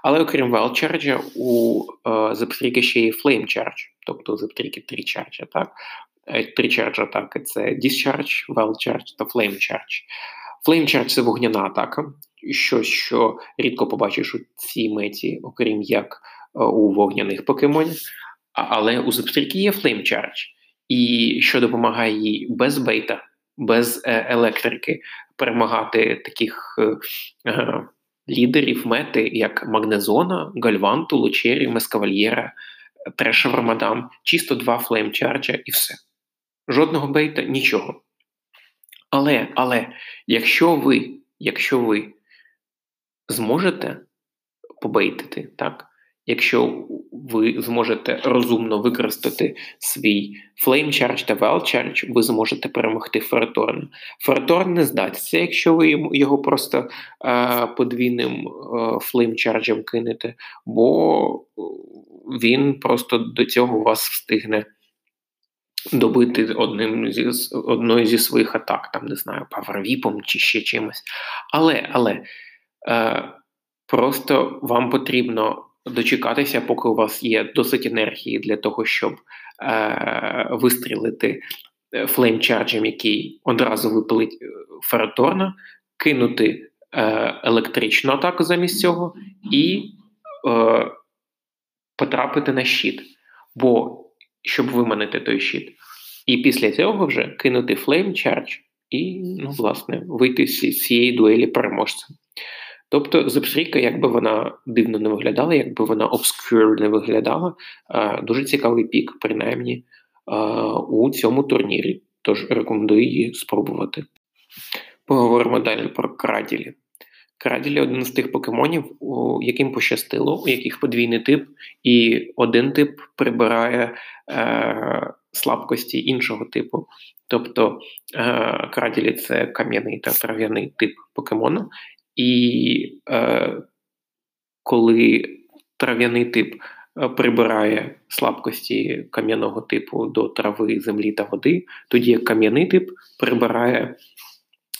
Але окрім WildCharge, у е, Zeptriki ще є Flame Charge, тобто у Zeptriki три Charge, так? Е, три Charge атаки це Discharge, WildCharge та Flame Charge. Flame Charge – це вогняна атака, щось, що рідко побачиш у цій меті, окрім як е, у вогняних покемонів. Але у Зебстріки є Flame Charge, і що допомагає їй без bait а, без е, електрики перемагати таких е, е, лідерів мети, як Магнезона, Гальвантулу, Черім, Ескавальєра, Треш Вормадам, чисто два Flame Charge а і все. Жодного bait а, нічого. Але, але, якщо ви, якщо ви зможете побейтити, так, Якщо ви зможете розумно використати свій Flame Charge та Wild Charge, ви зможете перемогти Фераторн. Фераторн не здатиться, якщо ви його просто е, подвійним е, Flame Charge кинете, бо він просто до цього вас встигне добити одним зі одною зі своїх атак, там не знаю, Power Whip ом чи ще чимось. Але, але е, просто вам потрібно дочекатися, поки у вас є досить енергії для того, щоб е, вистрілити Flame Charge ем, який одразу випилить е, Фераторна, кинути е, електричну атаку замість цього і е, потрапити на щит. Бо щоб виманити той щит. І після цього вже кинути Flame Charge і, ну, власне, вийти з цієї дуелі переможцем. Тобто Зебстріка, якби вона дивно не виглядала, якби вона obscure не виглядала, дуже цікавий пік, принаймні, у цьому турнірі. Тож рекомендую її спробувати. Поговоримо далі про краділі. Краділі один з тих покемонів, яким пощастило, у яких подвійний тип, і один тип прибирає е, слабкості іншого типу. Тобто е, краділі це кам'яний та трав'яний тип покемона, і е, коли трав'яний тип е, прибирає слабкості кам'яного типу до трави, землі та води, тоді як кам'яний тип прибирає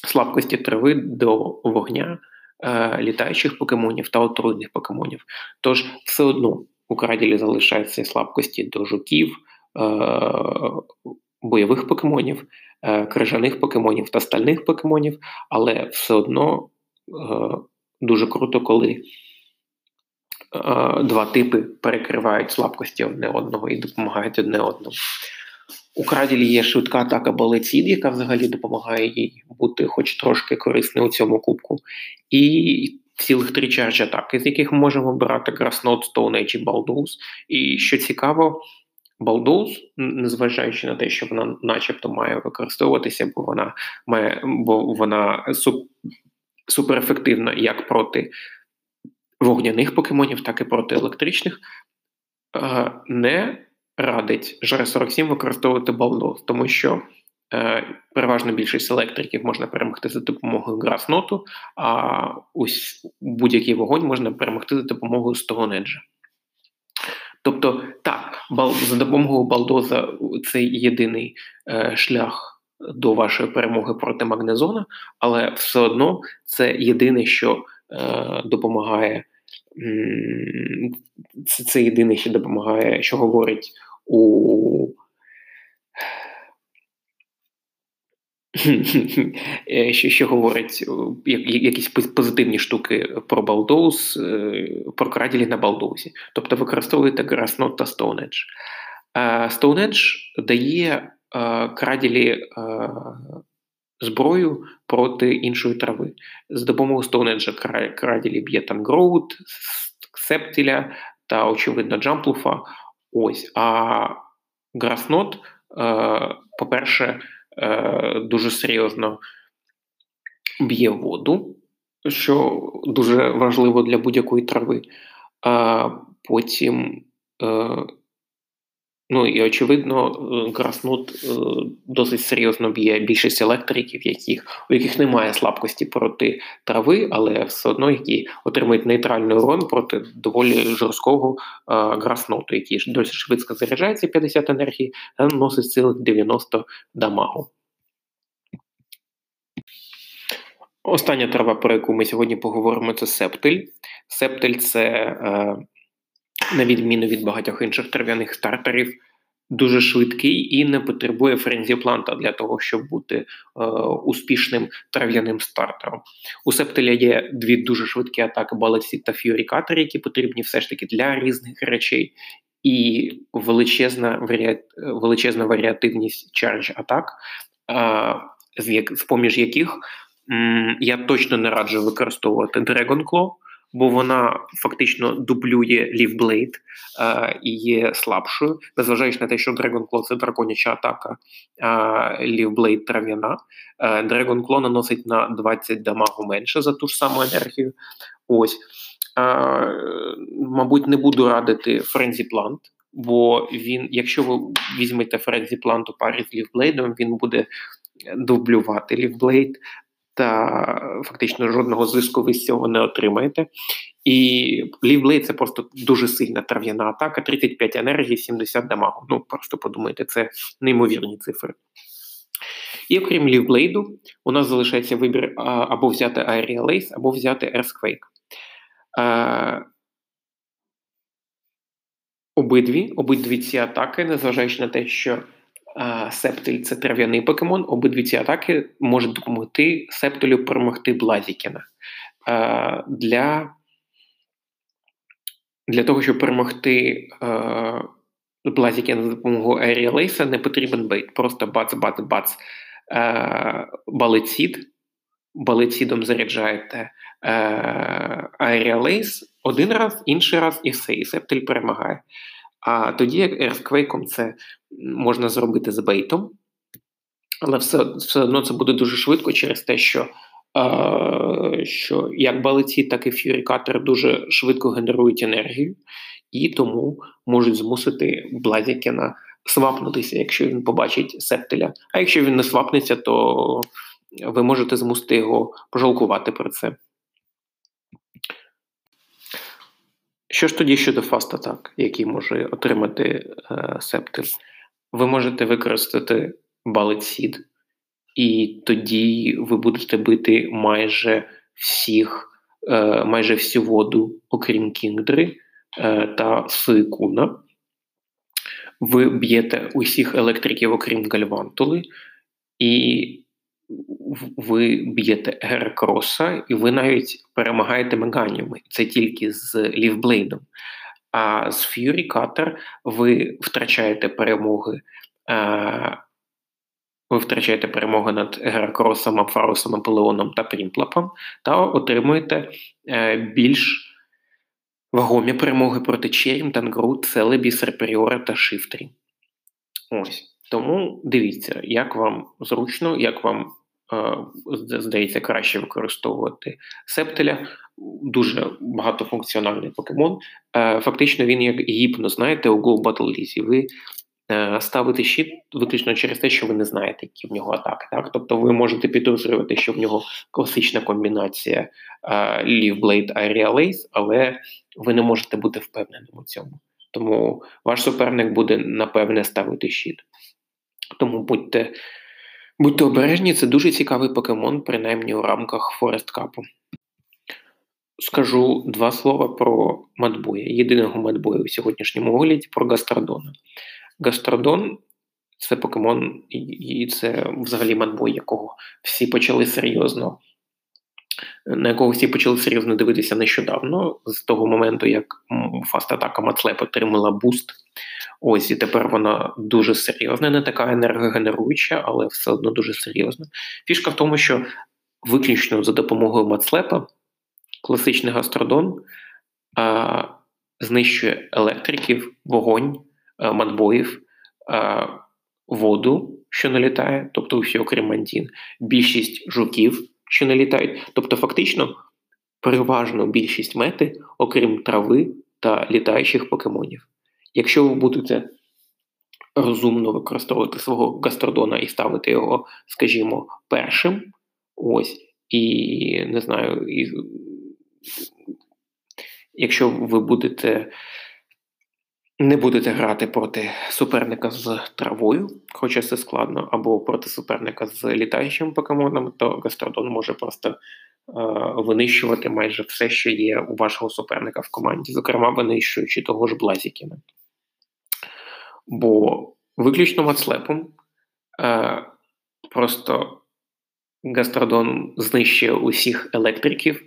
слабкості трави до вогня, е, літаючих покемонів та отруйних покемонів. Тож все одно у краділі залишаються слабкості до жуків. Е, бойових покемонів, е, крижаних покемонів та стальних покемонів, але все одно дуже круто, коли е, два типи перекривають слабкості одне одного і допомагають одне одному. У Кредилі є швидка атака Bullet Seed, яка взагалі допомагає їй бути хоч трошки корисною у цьому кубку. І цілих три charge атаки, з яких ми можемо обирати Grass Knot, Stone і Bulldoze. І що цікаво, Bulldoze, незважаючи на те, що вона начебто має використовуватися, бо вона має, бо вона суперефективна як проти вогняних покемонів, так і проти електричних, е, не радить жр 47 використовувати балдос, тому що е, переважно більшість електриків можна перемогти за допомогою грасноту, а ось будь-який вогонь можна перемогти за допомогою стогонеджа. Тобто, так, за допомогою балдоза це єдиний е, шлях до вашої перемоги проти магнезона, але все одно це єдине, що е, допомагає. Це, це єдине, що допомагає, що говорить у. Е, що що говорить якісь позитивні штуки про Балдоус, е, про краділі на Балдоусі. Тобто використовуєте Grassnode та Stonehenge. Stonehenge дає Е, краділі е, зброю проти іншої трави. З допомогою Стоунеджа краділі б'є Тангроуд, Септіля та, очевидно, Джамплуфа. Ось. А Граснот, е, по-перше, дуже серйозно б'є воду, що дуже важливо для будь-якої трави. Потім Ну і очевидно, Краснут е, досить серйозно б'є більшість електриків, яких, у яких немає слабкості проти трави, але все одно які отримують нейтральний урон проти доволі жорсткого грасноту, який досить швидко заряджається 50 енергії, та носить цілих 90 дамагу. Остання трава, про яку ми сьогодні поговоримо, це септиль. Септиль це. Е, на відміну від багатьох інших трав'яних стартерів, дуже швидкий і не потребує Frenzy Plant а для того, щоб бути е, успішним трав'яним стартером. У Септеля є дві дуже швидкі атаки Bullet Seed та Fury Cutter, які потрібні все ж таки для різних речей, і величезна варіа... величезна варіативність charge атак, е, з поміж яких я точно не раджу використовувати Dragon Claw, бо вона фактично дублює Leaf Blade е, і є слабшою, незважаючи на те, що Dragon це драконяча атака, а Leaf Blade трав'яна. Е, Dragon Claw наносить на 20 дамагу менше за ту ж саму енергію. Ось. Е, мабуть, не буду радити Frenzy Plant, бо він, якщо ви візьмете Frenzy Plant у парі з Leaf Blade ом, він буде дублювати Leaf Blade, та фактично жодного зв'язку ви з цього не отримаєте. І Лівблейд це просто дуже сильна трав'яна атака, 35 енергії, 70 дамагу. Ну, просто подумайте, це неймовірні цифри. І окрім Лівблейду, у нас залишається вибір або взяти Aerial Ace, або взяти Earthquake. Обидві, обидві ці атаки, незважаючи на те, що Септель це трав'яний покемон. Обидві ці атаки можуть допомогти Септелю перемогти Блазікіна. Для для того, щоб перемогти Блазікіна за допомогою Aerial Ace а, не потрібен bait. Просто бац-бац-бац Bullet Seed, Bullet Seed ом заряджаєте Aerial Ace один раз, інший раз і все, і септель перемагає. А тоді, як ерсквейком, це можна зробити з бейтом, але все все одно це буде дуже швидко через те, що е, що як балиці, так і фюрікатор дуже швидко генерують енергію, і тому можуть змусити Блазікена свапнутися, якщо він побачить септеля. А якщо він не свапнеться, то ви можете змусити його пожалкувати про це. Що ж тоді щодо fast атак, який може отримати е, септиль? Ви можете використати Bullet Seed, і тоді ви будете бити майже всіх, е, майже всю воду, окрім кінгдри е, та Суїкуна. Ви б'єте усіх електриків, окрім Гальвантули, і ви б'єте Геракроса, і ви навіть перемагаєте Меганіуми. Це тільки з Leaf Blade ом. А з Ф'юрі Катер ви втрачаєте перемоги. Е, ви втрачаєте перемогу над Геракросом, Апфарусом, Аполеоном та Прімплапом, та отримуєте е, більш вагомі перемоги проти Черім, Тангру, Целебі, Серперіора та Шифтрі. Ось. Тому дивіться, як вам зручно, як вам здається краще використовувати септеля. Дуже багатофункціональний покемон. Е, фактично, він як гіпно, знаєте, у Go Battle League. Ви е, ставите щит виключно через те, що ви не знаєте, які в нього атаки. Так? Тобто ви можете підозрювати, що в нього класична комбінація Leaf Blade Aerial Ace, але ви не можете бути впевненим у цьому. Тому ваш суперник буде напевне ставити щит. Тому будьте будьте обережні, це дуже цікавий покемон, принаймні у рамках Forest Cup у. Скажу два слова про Mud Boy я, єдиного Mud Boy я у сьогоднішньому огляді про Гастрадона. Гастрадон це покемон, і це взагалі Mud Boy, якого всі почали серйозно на якого всі почали серйозно дивитися нещодавно, з того моменту, як fast-атака Mud Slap отримала буст. Ось і тепер вона дуже серйозна, не така енергогенеруюча, але все одно дуже серйозна. Фішка в тому, що виключно за допомогою Мацлепа класичний гастродон а, знищує електриків, вогонь, а, матбоїв, а, воду, що налітає, тобто усі окрім мантін, більшість жуків що не літають. Тобто, фактично, переважно більшість мети, окрім трави та літаючих покемонів. Якщо ви будете розумно використовувати свого гастродона і ставити його, скажімо, першим, ось, і не знаю, і, якщо ви будете. Не будете грати проти суперника з травою, хоча це складно, або проти суперника з літаючими покемонами, то Гастродон може просто е, винищувати майже все, що є у вашого суперника в команді, зокрема винищуючи того ж Блазікіна. Бо виключно мацлепом е, просто Гастродон знищує усіх електриків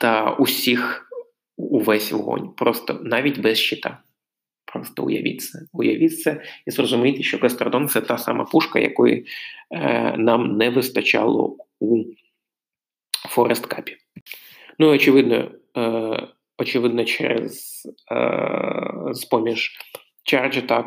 та усіх увесь вогонь, просто навіть без щита. Просто уявіть це. Уявіть це і зрозумійте, що Кастрадон це та сама пушка, якої е, нам не вистачало у Форест Капі. Ну, очевидно, е, очевидно, через е, з-поміж Attack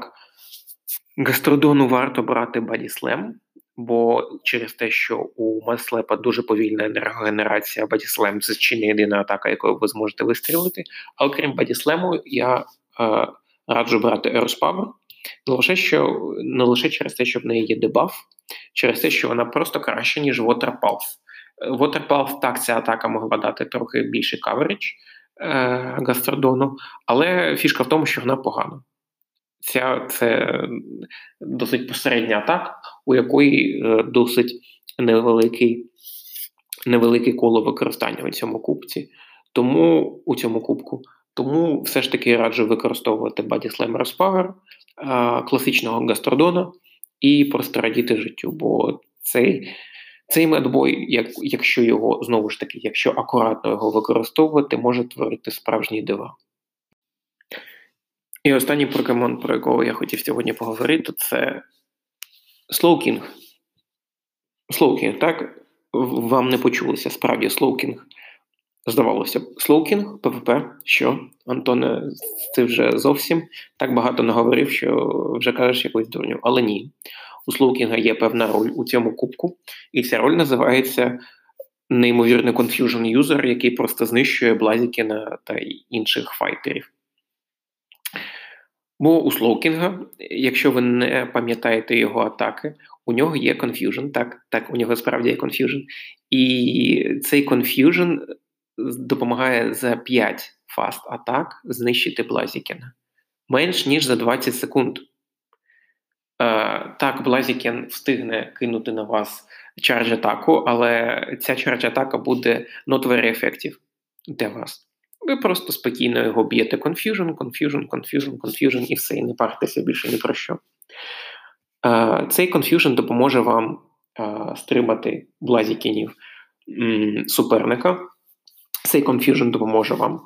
Гастродону варто брати Бадіслем, бо через те, що у Маслепа дуже повільна енергогенерація, Бадіслем це чи не єдина атака, якою ви зможете вистрілити. А окрім Бадіслему, я. Е, раджу брати Aerospower, не лише що не лише через те, що в неї є дебаф, через те, що вона просто краще, ніж Waterpulse. Waterpulse, так, ця атака могла дати трохи більший каверидж е, Гастродону, але фішка в тому, що вона погана. Ця це досить посередня атака, у якої е, досить невеликий невелике коло використання у цьому кубці. Тому у цьому кубку тому все ж таки раджу використовувати Body Slam Power, класичного гастродона і просто радіти життю. Бо цей цей Mud Boy, як, якщо його знову ж таки, якщо акуратно його використовувати, може творити справжні дива. І останній покемон, про якого я хотів сьогодні поговорити, це Слоукінг. Слоукінг, так? вам не почулося справді слоукінг. Здавалося б, слоукінг, ПВП, що, Антоне, ти вже зовсім так багато наговорив, що вже кажеш якусь дурню. Але ні. У слоукінга є певна роль у цьому кубку, і ця роль називається неймовірний confusion user, який просто знищує Блазікіна та інших файтерів. Бо у Слоукінга, якщо ви не пам'ятаєте його атаки, у нього є confusion, так, так, у нього справді є confusion. І цей confusion допомагає за 5 fast атак знищити Блазікіна. Менш ніж за 20 секунд. Е, так, Блазікен встигне кинути на вас charge атаку, але ця charge атака буде not very effective для вас. Ви просто спокійно його б'єте confusion, confusion, confusion, confusion і все, і не паритеся більше ні про що. Е, цей confusion допоможе вам е, стримати блазікінів суперника. Цей confusion допоможе вам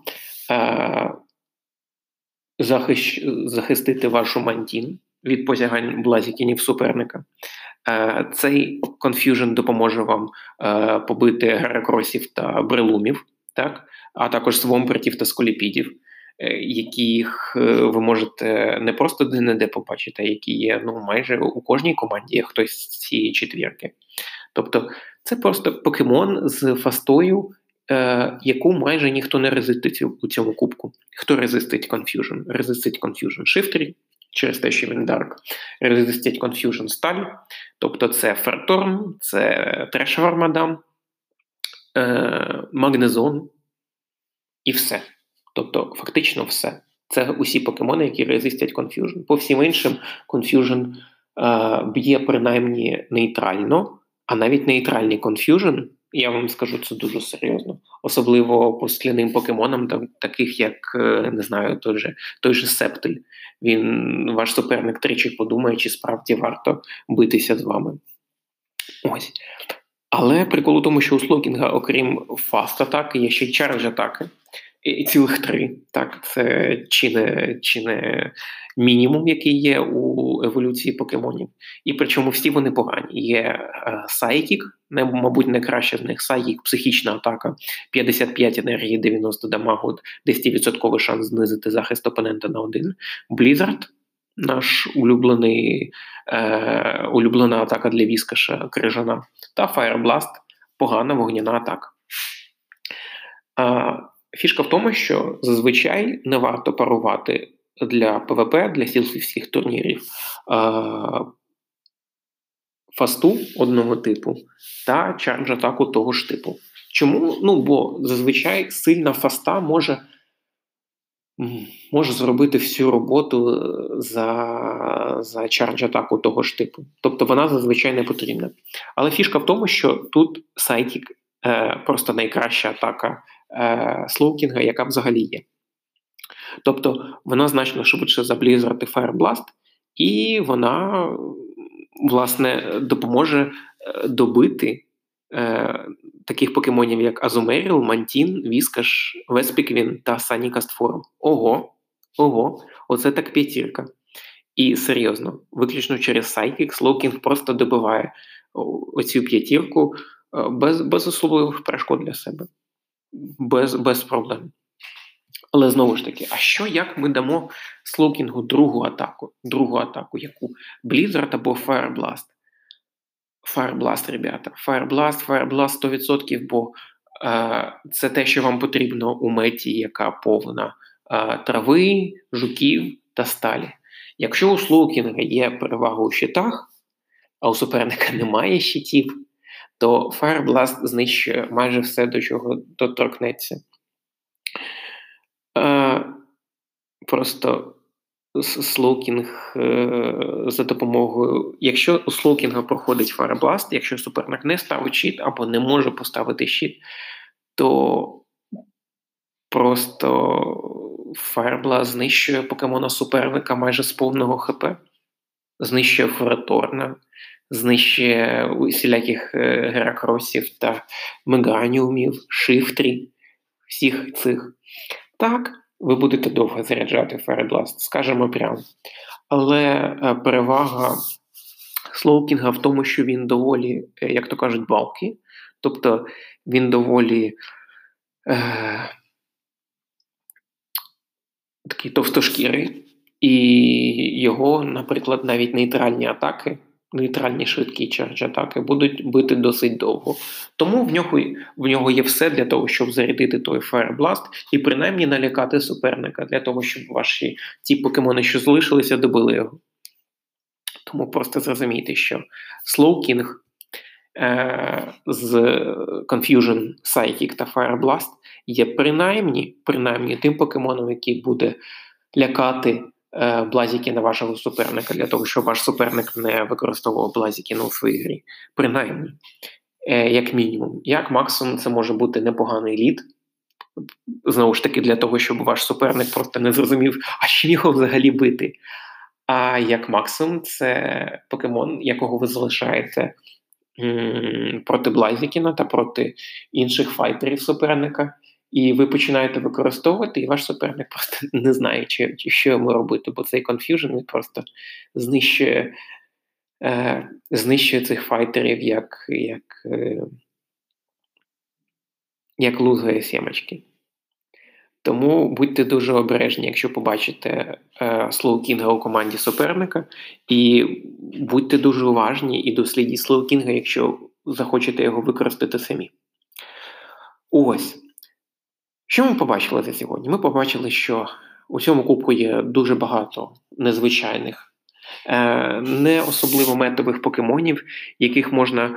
захистити вашу мантін від посягань блазікінів суперника. Е, цей конф'южн допоможе вам е, побити геракросів та брелумів, так? а також свомпертів та сколіпідів, е, яких ви можете не просто де-не-де побачити, а які є ну, майже у кожній команді хтось з цієї четвірки. Тобто це просто покемон з фастою, е, яку майже ніхто не резистить у цьому кубку. Хто резистить Confusion? Резистить Confusion Shiftry, через те, що він Dark, резистять Confusion сталь, тобто це Ферторн, це Трешевар Мадам, е, Магнезон і все. Тобто, фактично все. Це усі покемони, які резистять Confusion. По всім іншим, Confusion е, б'є принаймні нейтрально, а навіть нейтральний Confusion я вам скажу це дуже серйозно, особливо по скляним покемонам, там, таких як е, не знаю, той же той же Септель. Він ваш суперник тричі подумає, чи справді варто битися з вами. Ось. Але прикол у тому, що у Слокінга, окрім fast атаки, є ще й charge атаки і цілих три. Так, це чи не чи не мінімум, який є у еволюції покемонів. І причому всі вони погані. Є Psychic, не, мабуть, найкраще з них Psychic, психічна атака, 55 енергії, 90 дамагу, 10% шанс знизити захист опонента на один. Blizzard, наш улюблений, е, улюблена атака для Віскаша крижана, та Fire погана вогняна атака. Фішка в тому, що зазвичай не варто парувати для ПВП, для сілфівських турнірів fast у одного типу та чардж атаку того ж типу. Чому? Ну, бо зазвичай сильна fast а може може зробити всю роботу е, за за charge атаку того ж типу. Тобто вона зазвичай не потрібна. Але фішка в тому, що тут Сайтік е, просто найкраща атака е, Слоукінга, яка взагалі є. Тобто вона значно швидше за Blizzard і Fire Blast, і вона, власне, допоможе е, добити е, таких покемонів, як Азумеріл, Мантін, Віскаш, Веспіквін та Sunny Castform. Ого, ого, оце так п'ятірка. І серйозно, виключно через Psychic, Слоукінг просто добиває оцю п'ятірку е, без без особливих перешкод для себе без без проблем. Але знову ж таки, а що як ми дамо Слоукінгу другу атаку? Другу атаку, яку Blizzard або Fireblast? Fireblast, ребята. Fireblast, Fireblast 100%, бо е, це те, що вам потрібно у меті, яка повна е, трави, жуків та сталі. Якщо у Слоукінга є перевага у щитах, а у суперника немає щитів, то Fireblast знищує майже все, до чого доторкнеться. Е, Просто слоукінг е, за допомогою. Якщо у слоукінга проходить Fireblast, якщо суперник не ставить щит або не може поставити щит, то просто Fireblast знищує покемона суперника майже з повного ХП, знищує Фераторна, знищує усіляких е, геракросів та меганіумів, шифтрі, всіх цих. Так, ви будете довго заряджати Феребласт, скажемо прямо. Але е, перевага Слоукінга в тому, що він доволі, е, як то кажуть, балки. Тобто він доволі е, такий товстошкірий, і його, наприклад, навіть нейтральні атаки нейтральні швидкі чардж-атаки будуть бити досить довго. Тому в нього в нього є все для того, щоб зарядити той Blast і принаймні налякати суперника, для того, щоб ваші ті покемони, що залишилися, добили його. Тому просто зрозумійте, що Slow King е, з Confusion Psychic та Fire Blast є принаймні, принаймні тим покемоном, який буде лякати блазіки на вашого суперника для того, щоб ваш суперник не використовував блазіки у своїй грі. Принаймні, е, як мінімум. Як максимум, це може бути непоганий лід. Знову ж таки, для того, щоб ваш суперник просто не зрозумів, а чим його взагалі бити. А як максимум, це покемон, якого ви залишаєте проти Блазікіна та проти інших файтерів суперника, і ви починаєте використовувати, і ваш суперник просто не знає, чи, що йому робити, бо цей конф'южн просто знищує е, знищує цих файтерів як як, е, як лузгає сімочки. Тому будьте дуже обережні, якщо побачите е, Слоукінга у команді суперника, і будьте дуже уважні і дослідіть Слоукінга, якщо захочете його використати самі. Ось. Що ми побачили за сьогодні? Ми побачили, що у цьому кубку є дуже багато незвичайних, е, не особливо метових покемонів, яких можна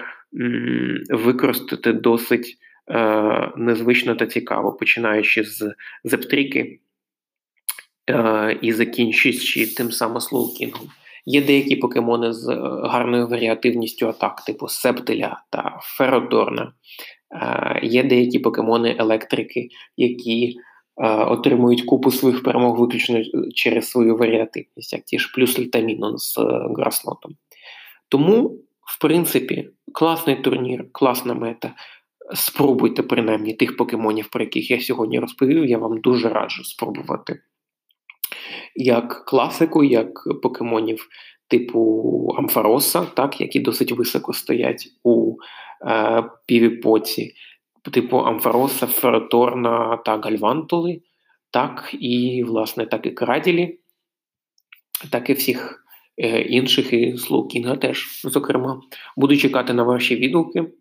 використати досить е, незвично та цікаво, починаючи з зептріки е, і закінчуючи тим самим Слоукінгом. Є деякі покемони з гарною варіативністю атак, типу Септеля та Феродорна. Є деякі покемони-електрики, які отримують купу своїх перемог виключно через свою варіативність, як ті ж плюс Літамінон з е, Граслотом. Тому, в принципі, класний турнір, класна мета. Спробуйте принаймні тих покемонів, про яких я сьогодні розповів. Я вам дуже раджу спробувати як класику, як покемонів типу Амфароса, так, які досить високо стоять у е, півіпоці, типу Амфароса, Фераторна та Гальвантули, так і, власне, так і Краділі, так і всіх е, інших, і Слоукінга теж, зокрема. Буду чекати на ваші відгуки.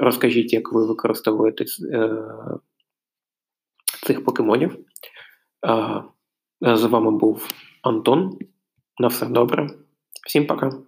Розкажіть, як ви використовуєте е, цих покемонів. З вами був Антон. На все добре. Всім пока.